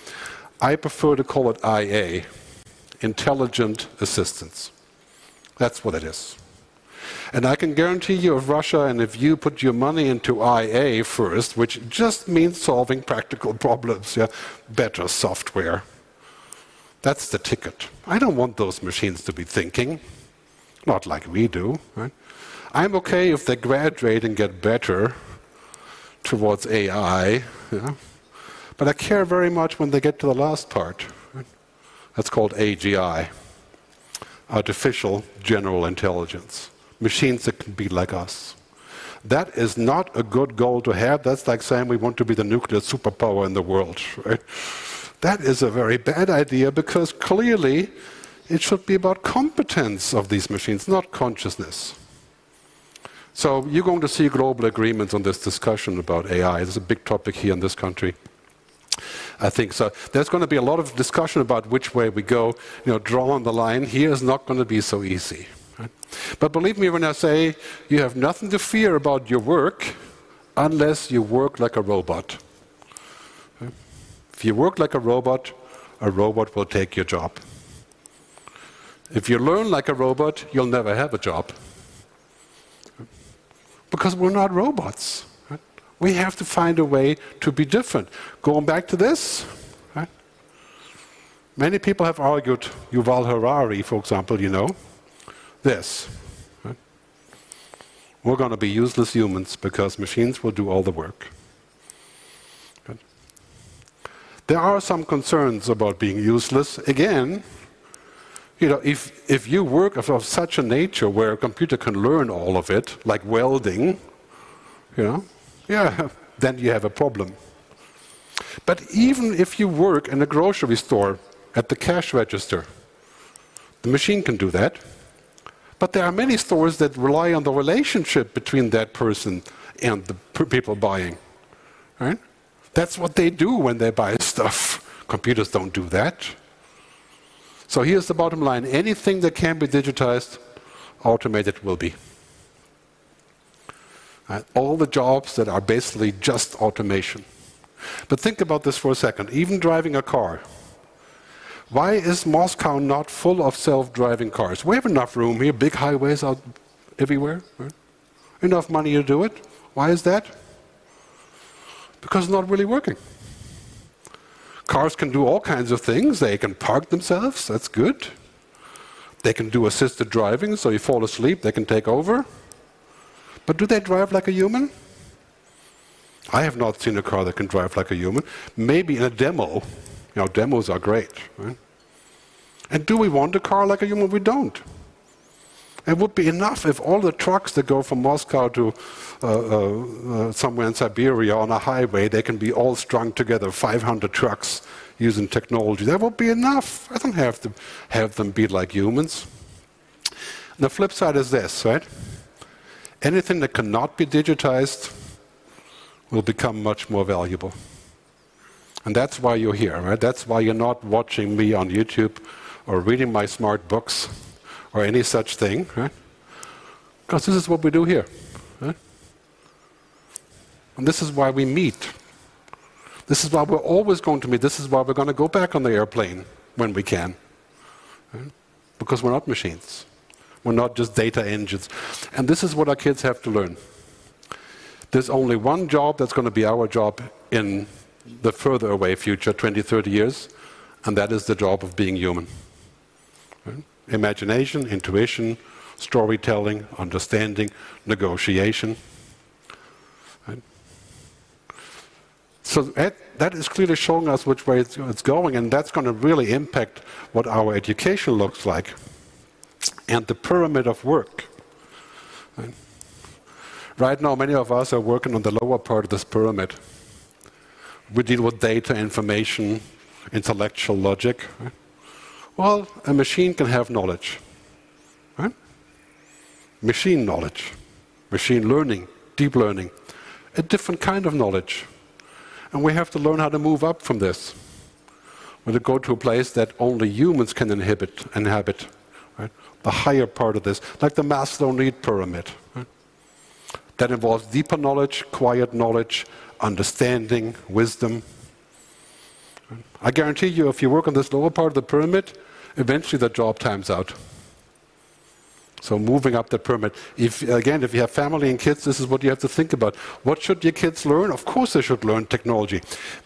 I prefer to call it IA, intelligent assistance. That's what it is. And I can guarantee you, if Russia and if you put your money into IA first, which just means solving practical problems, yeah, better software. That's the ticket. I don't want those machines to be thinking, not like we do. Right? I'm okay if they graduate and get better towards AI, yeah? But I care very much when they get to the last part. That's called AGI, Artificial General Intelligence. Machines that can be like us. That is not a good goal to have. That's like saying we want to be the nuclear superpower in the world. Right? That is a very bad idea because clearly it should be about competence of these machines, not consciousness. So you're going to see global agreements on this discussion about AI. It's a big topic here in this country. I think so. There's going to be a lot of discussion about which way we go. You know, drawing the line here is not going to be so easy. Right? But believe me when I say you have nothing to fear about your work unless you work like a robot. If you work like a robot, a robot will take your job. If you learn like a robot, you'll never have a job because we're not robots. Right? We have to find a way to be different. Going back to this, right? many people have argued, Yuval Harari, for example, you know, this. Right? We're going to be useless humans because machines will do all the work. There are some concerns about being useless. Again, you know, if, if you work of, of, such a nature where a computer can learn all of it, like welding, you know, yeah, then you have a problem. But even if you work in a grocery store at the cash register, the machine can do that. But there are many stores that rely on the relationship between that person and the people buying. Right? That's what they do when they buy stuff. Computers don't do that. So here's the bottom line. Anything that can be digitized, automated will be. Uh, all the jobs that are basically just automation. But think about this for a second. Even driving a car. Why is Moscow not full of self-driving cars? We have enough room here, big highways out everywhere. Right? Enough money to do it. Why is that? Because it's not really working. Cars can do all kinds of things. They can park themselves, that's good. They can do assisted driving, so you fall asleep, they can take over. But do they drive like a human? I have not seen a car that can drive like a human. Maybe in a demo. You know, demos are great. Right? And do we want a car like a human? We don't. It would be enough if all the trucks that go from Moscow to uh, uh, uh, somewhere in Siberia on a highway, they can be all strung together, 500 trucks using technology. That would be enough. I don't have to have them be like humans. The flip side is this, right? Anything that cannot be digitized will become much more valuable. And that's why you're here, right? That's why you're not watching me on YouTube or reading my smart books or any such thing, right? Because this is what we do here. Right? And this is why we meet. This is why we're always going to meet. This is why we're going to go back on the airplane when we can. Right? Because we're not machines. We're not just data engines. And this is what our kids have to learn. There's only one job that's going to be our job in the further away future, 20, 30 years, and that is the job of being human. Right? Imagination, intuition, storytelling, understanding, negotiation. Right? So that, is clearly showing us which way it's going, and that's going to really impact what our education looks like and the pyramid of work. Right? now, many of us are working on the lower part of this pyramid. We deal with data, information, intellectual logic. Well, a machine can have knowledge. Right? Machine knowledge, machine learning, deep learning, a different kind of knowledge. And we have to learn how to move up from this. We to go to a place that only humans can inhibit, inhabit. The higher part of this, like the Maslow need pyramid. That involves deeper knowledge, quiet knowledge, understanding, wisdom. I guarantee you, if you work on this lower part of the pyramid, eventually the job times out. So moving up the pyramid. If again, if you have family and kids, this is what you have to think about. What should your kids learn? Of course, they should learn technology.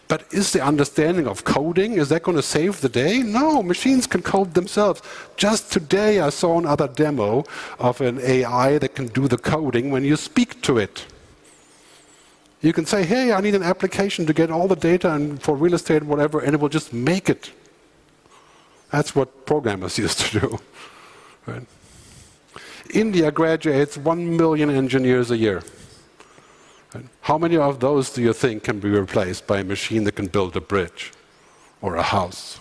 But is the understanding of coding is that going to save the day? No, machines can code themselves. Just today, I saw another demo of an AI that can do the coding when you speak to it. You can say, "Hey, I need an application to get all the data and for real estate, whatever," and it will just make it. That's what programmers used to do. Right? India graduates 1 million engineers a year. How many of those do you think can be replaced by a machine that can build a bridge or a house?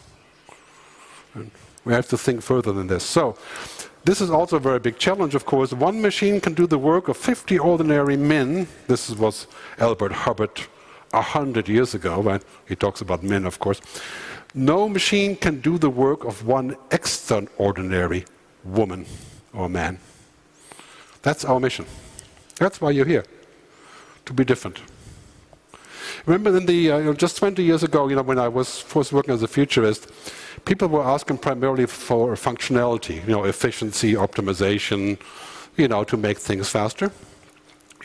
We have to think further than this. So, this is also a very big challenge, of course. One machine can do the work of 50 ordinary men. This was Elbert Hubbard 100 years ago. Right? He talks about men, of course. No machine can do the work of one extraordinary woman or man. That's our mission. That's why you're here, to be different. Remember, in the uh, you know, just 20 years ago, you know, when I was first working as a futurist, people were asking primarily for functionality, you know, efficiency, optimization, you know, to make things faster.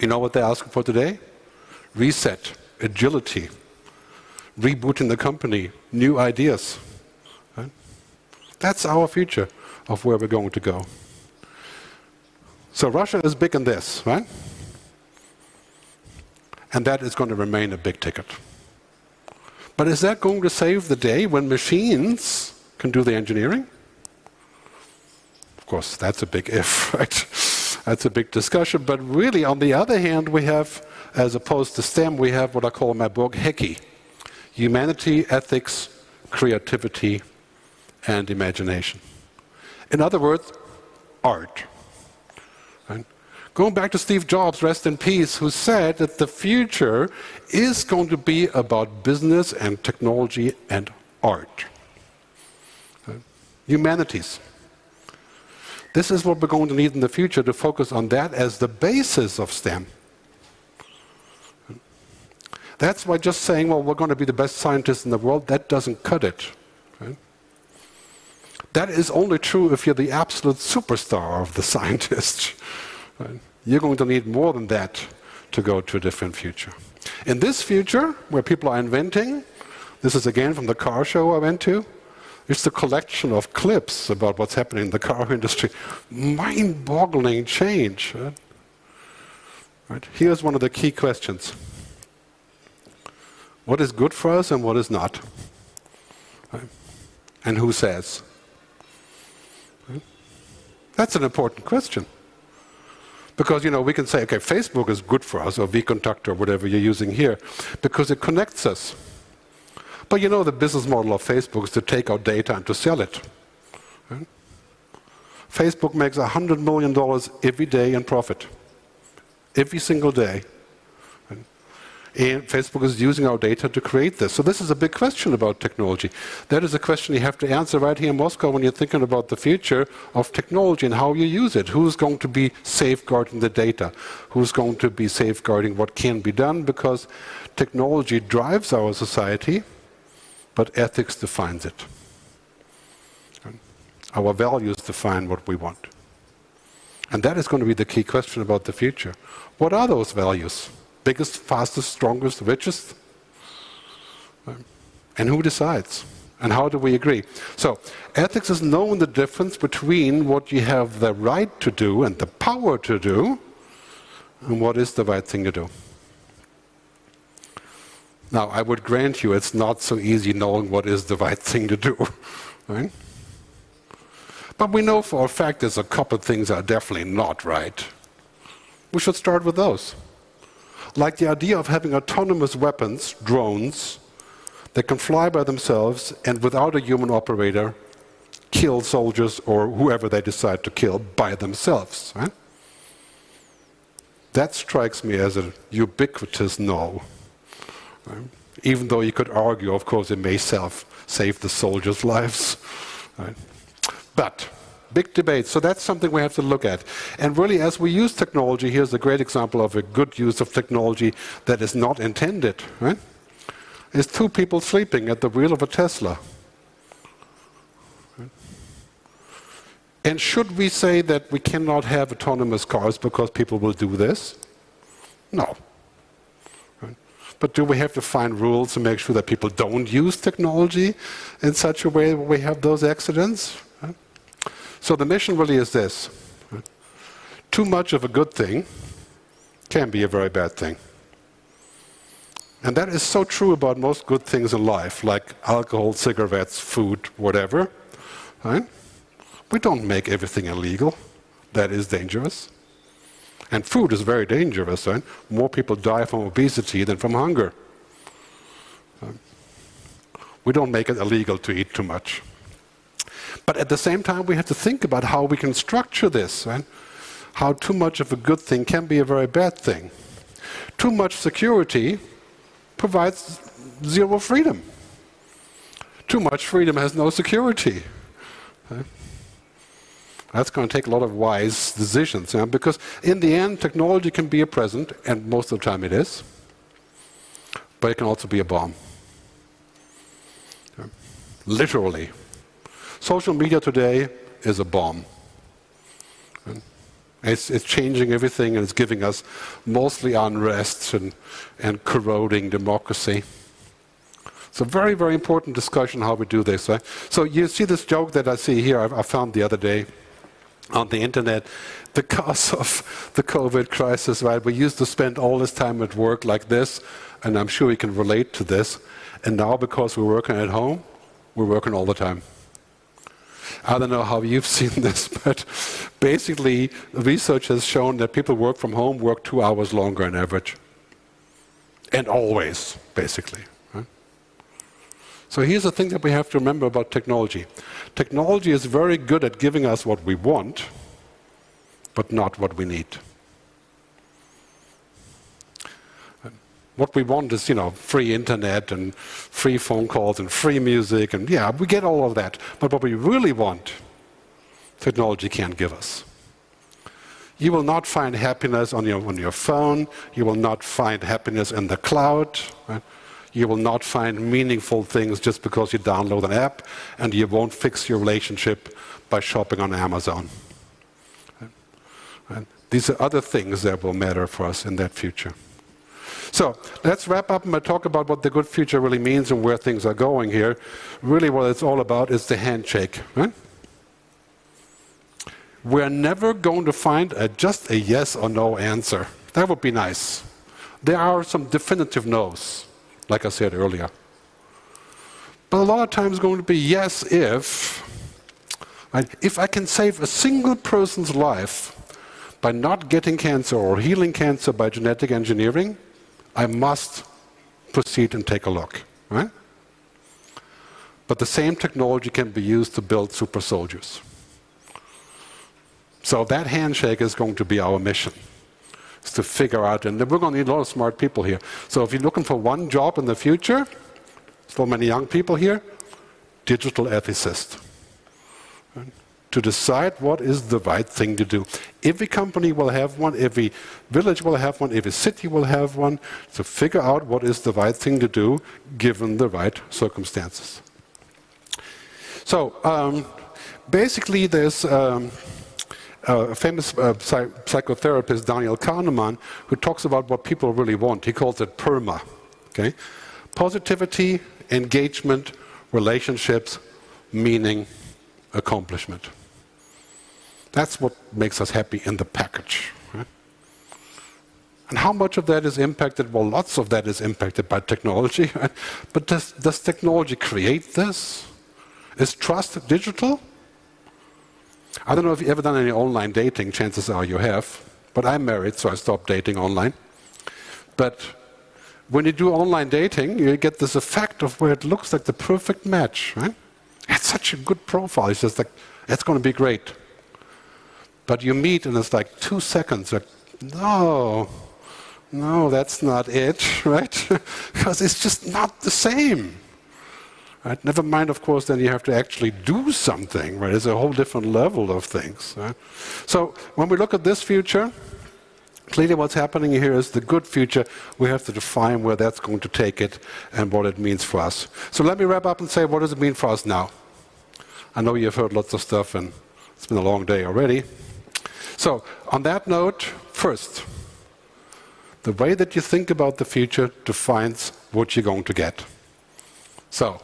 You know what they're asking for today? Reset, agility, rebooting the company, new ideas. Right? That's our future of where we're going to go. So Russia is big in this, right? And that is going to remain a big ticket. But is that going to save the day when machines can do the engineering? Of course, that's a big if, right? That's a big discussion. But really, on the other hand, we have, as opposed to STEM, we have what I call in my book HECI humanity, ethics, creativity, and imagination. In other words, art. Going back to Steve Jobs, rest in peace, who said that the future is going to be about business and technology and art. Uh, humanities. This is what we're going to need in the future to focus on that as the basis of STEM. That's why just saying, well, we're going to be the best scientists in the world, that doesn't cut it. That is only true if you're the absolute superstar of the scientist. Right? You're going to need more than that to go to a different future. In this future, where people are inventing, this is again from the car show I went to, it's a collection of clips about what's happening in the car industry. Mind boggling change. Right? Right. Here's one of the key questions What is good for us and what is not? Right. And who says? That's an important question. Because, you know, we can say, okay, Facebook is good for us, or VKontakte, or whatever you're using here, because it connects us. But you know, the business model of Facebook is to take our data and to sell it. Right? Facebook makes $100 million every day in profit. Every single day. And Facebook is using our data to create this. So this is a big question about technology. That is a question you have to answer right here in Moscow when you're thinking about the future of technology and how you use it. Who's going to be safeguarding the data? Who's going to be safeguarding what can be done? Because technology drives our society, but ethics defines it. Our values define what we want. And that is going to be the key question about the future. What are those values? Biggest, fastest, strongest, richest? And who decides? And how do we agree? So, ethics is knowing the difference between what you have the right to do and the power to do, and what is the right thing to do. Now, I would grant you it's not so easy knowing what is the right thing to do, right? But we know for a fact there's a couple of things that are definitely not right. We should start with those like the idea of having autonomous weapons, drones, that can fly by themselves and without a human operator kill soldiers or whoever they decide to kill by themselves. Right? That strikes me as a ubiquitous no. Right? Even though you could argue, of course, it may self save the soldiers' lives. Right? But Big debate. So that's something we have to look at. And really, as we use technology, here's a great example of a good use of technology that is not intended. Right? Is two people sleeping at the wheel of a Tesla. And should we say that we cannot have autonomous cars because people will do this? No. But do we have to find rules to make sure that people don't use technology in such a way that we have those accidents? So the mission really is this. Too much of a good thing can be a very bad thing. And that is so true about most good things in life, like alcohol, cigarettes, food, whatever. Right? We don't make everything illegal. That is dangerous. And food is very dangerous. Right? More people die from obesity than from hunger. We don't make it illegal to eat too much. But at the same time, we have to think about how we can structure this. Right? How too much of a good thing can be a very bad thing. Too much security provides zero freedom. Too much freedom has no security. That's going to take a lot of wise decisions, yeah? because in the end, technology can be a present, and most of the time it is, but it can also be a bomb. Literally. Social media today is a bomb. It's, it's, changing everything and it's giving us mostly unrest and, and corroding democracy. It's a very, very important discussion how we do this. Right? So you see this joke that I see here, I, I found the other day on the internet the because of the COVID crisis, right? We used to spend all this time at work like this, and I'm sure we can relate to this. And now, because we're working at home, we're working all the time. I don't know how you've seen this, but basically, research has shown that people work from home work two hours longer on average. And always, basically. So here's the thing that we have to remember about technology. Technology is very good at giving us what we want, but not what we need. What we want is, you know, free internet and free phone calls and free music, and yeah, we get all of that. But what we really want, technology can't give us. You will not find happiness on your, on your phone. You will not find happiness in the cloud. Right? You will not find meaningful things just because you download an app, and you won't fix your relationship by shopping on Amazon. And these are other things that will matter for us in that future. So let's wrap up and talk about what the good future really means and where things are going here. Really, what it's all about is the handshake. Right? We're never going to find a, just a yes or no answer. That would be nice. There are some definitive no's like I said earlier. But a lot of times going to be yes if. If I can save a single person's life by not getting cancer or healing cancer by genetic engineering, I must proceed and take a look. Right? But the same technology can be used to build super soldiers. So that handshake is going to be our mission is to figure out, and we're going to need a lot of smart people here. So if you're looking for one job in the future, so many young people here, digital ethicist. Right? To decide what is the right thing to do. Every company will have one, every village will have one, every city will have one, to figure out what is the right thing to do given the right circumstances. So um, basically, there's um, a famous uh, psych psychotherapist, Daniel Kahneman, who talks about what people really want. He calls it PERMA. Okay? Positivity, engagement, relationships, meaning, accomplishment. That's what makes us happy in the package. And how much of that is impacted? Well, lots of that is impacted by technology. But does, does technology create this? Is trust digital? I don't know if you've ever done any online dating, chances are you have. But I'm married, so I stopped dating online. But when you do online dating, you get this effect of where it looks like the perfect match, right? It's such a good profile. It's just like, it's going to be great. But you meet and it's like two seconds, like, no, no, that's not it, right? because it's just not the same. Right? Never mind, of course, then you have to actually do something, right? It's a whole different level of things. Right? So when we look at this future, clearly what's happening here is the good future. We have to define where that's going to take it and what it means for us. So let me wrap up and say, what does it mean for us now? I know you've heard lots of stuff and It's been a long day already. So, on that note, first, the way that you think about the future defines what you're going to get. So,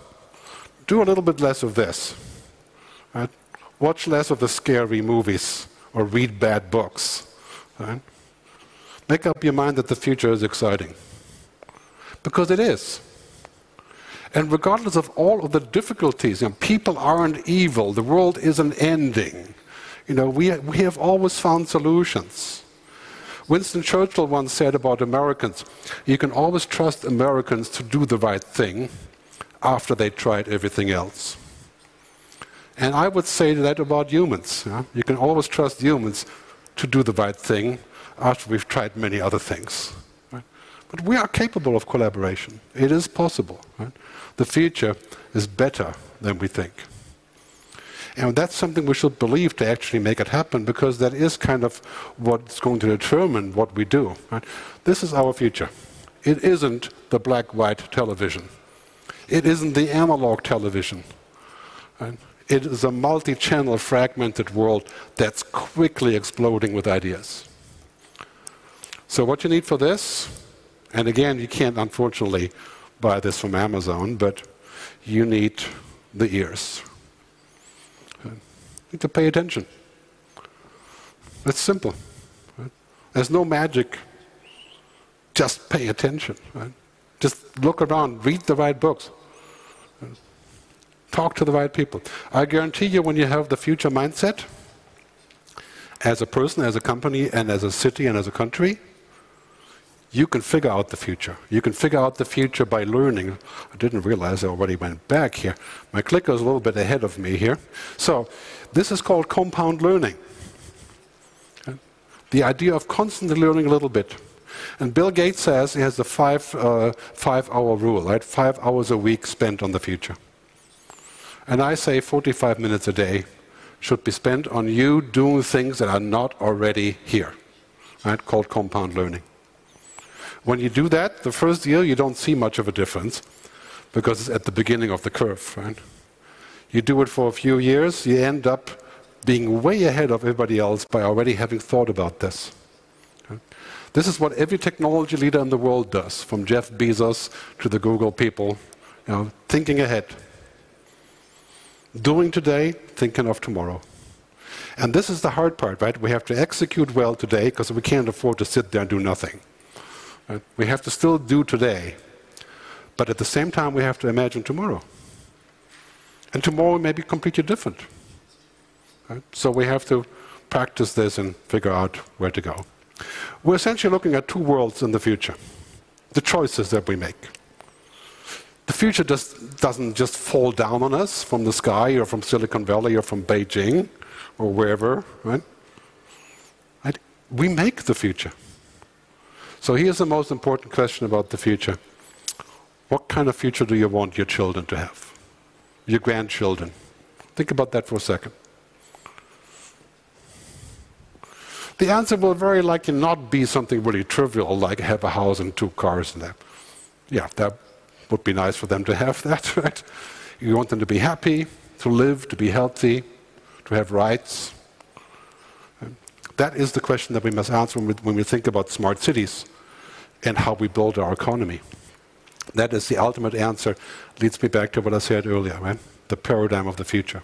do a little bit less of this. Right? Watch less of the scary movies or read bad books. Right? Make up your mind that the future is exciting. Because it is. And regardless of all of the difficulties, you know, people aren't evil, the world isn't ending. You know, we, we have always found solutions. Winston Churchill once said about Americans, you can always trust Americans to do the right thing after they tried everything else. And I would say that about humans. Yeah? You can always trust humans to do the right thing after we've tried many other things. Right? But we are capable of collaboration. It is possible. Right? The future is better than we think. And that's something we should believe to actually make it happen because that is kind of what's going to determine what we do. Right? This is our future. It isn't the black white television, it isn't the analog television. Right? It is a multi channel, fragmented world that's quickly exploding with ideas. So, what you need for this, and again, you can't unfortunately buy this from Amazon, but you need the ears. Need to pay attention. It's simple. Right? There's no magic. Just pay attention. Right? Just look around, read the right books, talk to the right people. I guarantee you, when you have the future mindset, as a person, as a company, and as a city, and as a country, you can figure out the future. You can figure out the future by learning. I didn't realize I already went back here. My clicker is a little bit ahead of me here. So this is called compound learning. The idea of constantly learning a little bit. And Bill Gates says he has the five, uh, five hour rule, right? Five hours a week spent on the future. And I say 45 minutes a day should be spent on you doing things that are not already here, right? Called compound learning. When you do that, the first year you don't see much of a difference because it's at the beginning of the curve, right? You do it for a few years, you end up being way ahead of everybody else by already having thought about this. This is what every technology leader in the world does, from Jeff Bezos to the Google people, you know, thinking ahead. Doing today, thinking of tomorrow. And this is the hard part, right? We have to execute well today because we can't afford to sit there and do nothing. Right? We have to still do today, but at the same time, we have to imagine tomorrow. And tomorrow may be completely different. Right? So we have to practice this and figure out where to go. We're essentially looking at two worlds in the future the choices that we make. The future just doesn't just fall down on us from the sky or from Silicon Valley or from Beijing or wherever, right? right? We make the future. So here's the most important question about the future. What kind of future do you want your children to have? Your grandchildren? Think about that for a second. The answer will very likely not be something really trivial like have a house and two cars and that. Yeah, that would be nice for them to have that, right? You want them to be happy, to live, to be healthy, to have rights. That is the question that we must answer when we, when we think about smart cities and how we build our economy. That is the ultimate answer, leads me back to what I said earlier, right? The paradigm of the future.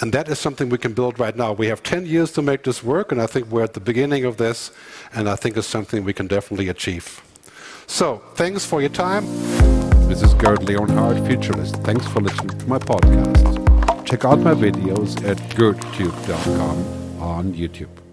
And that is something we can build right now. We have 10 years to make this work, and I think we're at the beginning of this, and I think it's something we can definitely achieve. So, thanks for your time. This is Gerd Leonhard, Futurist. Thanks for listening to my podcast. Check out my videos at gerdtube.com on YouTube.